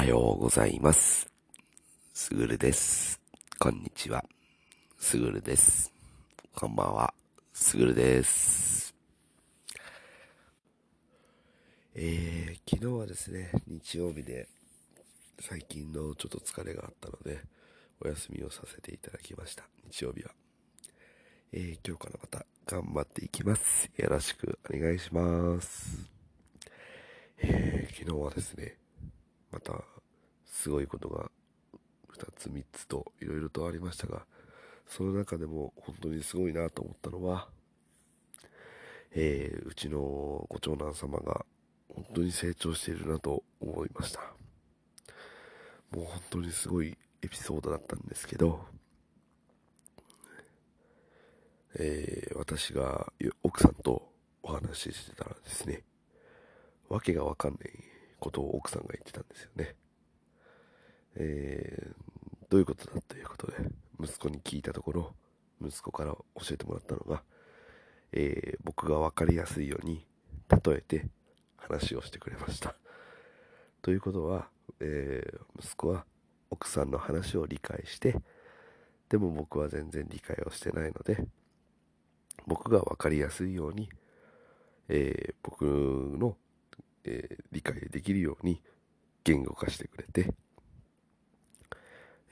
はようございます。すぐるです。こんにちは。すぐるです。こんばんは。すぐるです。えー、昨日はですね、日曜日で、最近のちょっと疲れがあったので、お休みをさせていただきました。日曜日は。えー、今日からまた頑張っていきます。よろしくお願いします。えー、昨日はですね、またすごいことが2つ3つといろいろとありましたがその中でも本当にすごいなと思ったのは、えーうちのご長男様が本当に成長しているなと思いましたもう本当にすごいエピソードだったんですけど、えー私が奥さんとお話ししてたらですねわけがわかんないことを奥さんが言ってたんですよね。えーどういうことだということで、息子に聞いたところ、息子から教えてもらったのが、えー僕がわかりやすいように例えて話をしてくれました。ということは、えー息子は奥さんの話を理解して、でも僕は全然理解をしてないので、僕がわかりやすいように、えー僕のえ理解できるように言語化してくれて、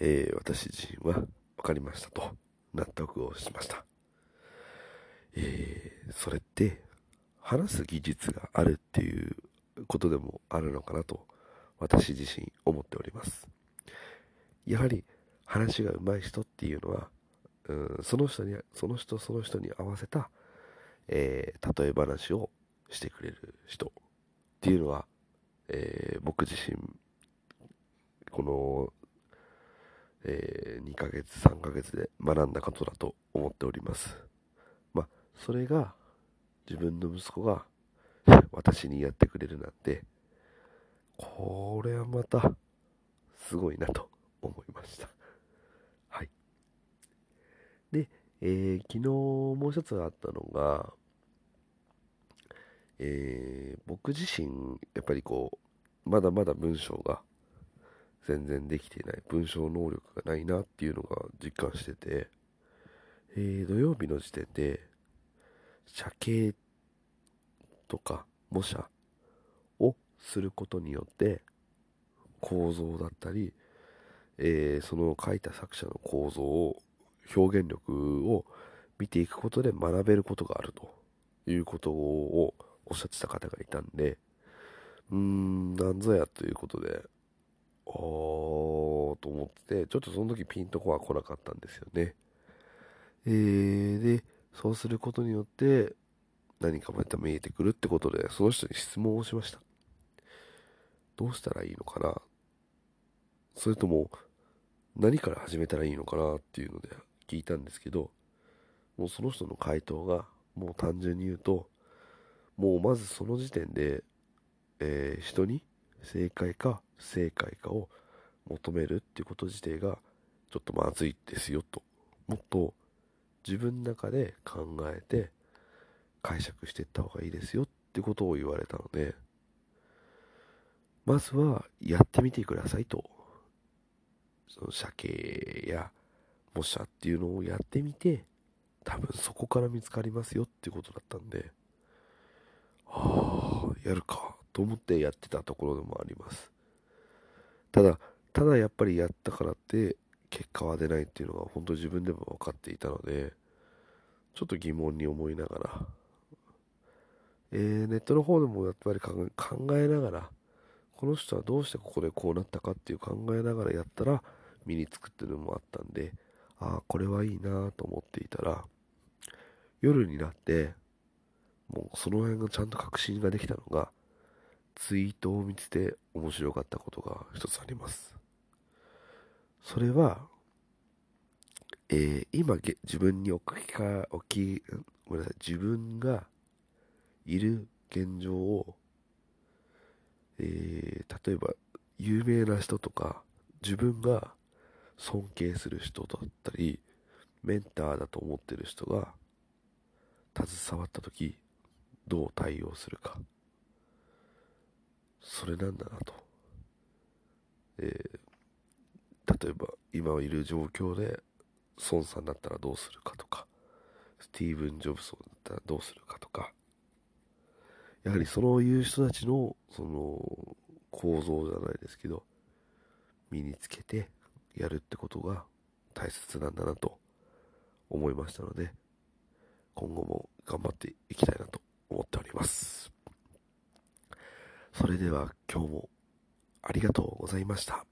えー私自身は分かりましたと納得をしました、えーそれって話す技術があるっていうことでもあるのかなと私自身思っております。やはり話が上手い人っていうのはうんその人にその人その人に合わせた、えー例え話をしてくれる人っていうのは、えー僕自身この、え2ヶ月3ヶ月で学んだことだと思っております。まあそれが自分の息子が 私にやってくれるなんてこれはまたすごいなと思いました。はい。で、えー昨日もう一つあったのがえー僕自身やっぱりこうまだまだ文章が全然できていない文章能力がないなっていうのが実感してて、えー土曜日の時点で写経とか模写をすることによって構造だったり、えーその書いた作者の構造を表現力を見ていくことで学べることがあると。いうことをおっしゃってた方がいたんで、うーん、なんぞやということで、あーと思ってて、ちょっとその時ピンとこは来なかったんですよね。えー、で、そうすることによって、何かまた見えてくるってことで、その人に質問をしました。どうしたらいいのかな？それとも、何から始めたらいいのかなっていうので聞いたんですけど、もうその人の回答が、もう単純に言うと、もうまずその時点で、えー人に正解か正解かを求めるっていうこと自体がちょっとまずいですよと。もっと自分の中で考えて解釈していった方がいいですよってことを言われたので、まずはやってみてくださいと。その鮭や模写っていうのをやってみて、多分そこから見つかりますよっていうことだったんで、ああ、やるかと思ってやってたところでもあります。ただ、ただやっぱりやったからって結果は出ないっていうのが本当自分でも分かっていたので、ちょっと疑問に思いながら、えーネットの方でもやっぱり考えながら、この人はどうしてここでこうなったかっていう考えながらやったら身につくっていうのもあったんで、ああ、これはいいなと思っていたら、夜になって、もうその辺がちゃんと確信ができたのが、ツイートを見てて面白かったことが一つあります。それは、えー今げ自分に置きか、置き、ごめんなさい、自分がいる現状を、えー例えば有名な人とか、自分が尊敬する人だったり、メンターだと思ってる人が、携わった時どう対応するかそれなんだなとえー、例えば今いる状況で孫さんだったらどうするかとか、スティーブン・ジョブソンだったらどうするかとか、やはりそういう人たちの、その、構造じゃないですけど、身につけてやるってことが大切なんだなと思いましたので、今後も頑張っていきたいなと思っております。それでは今日もありがとうございました。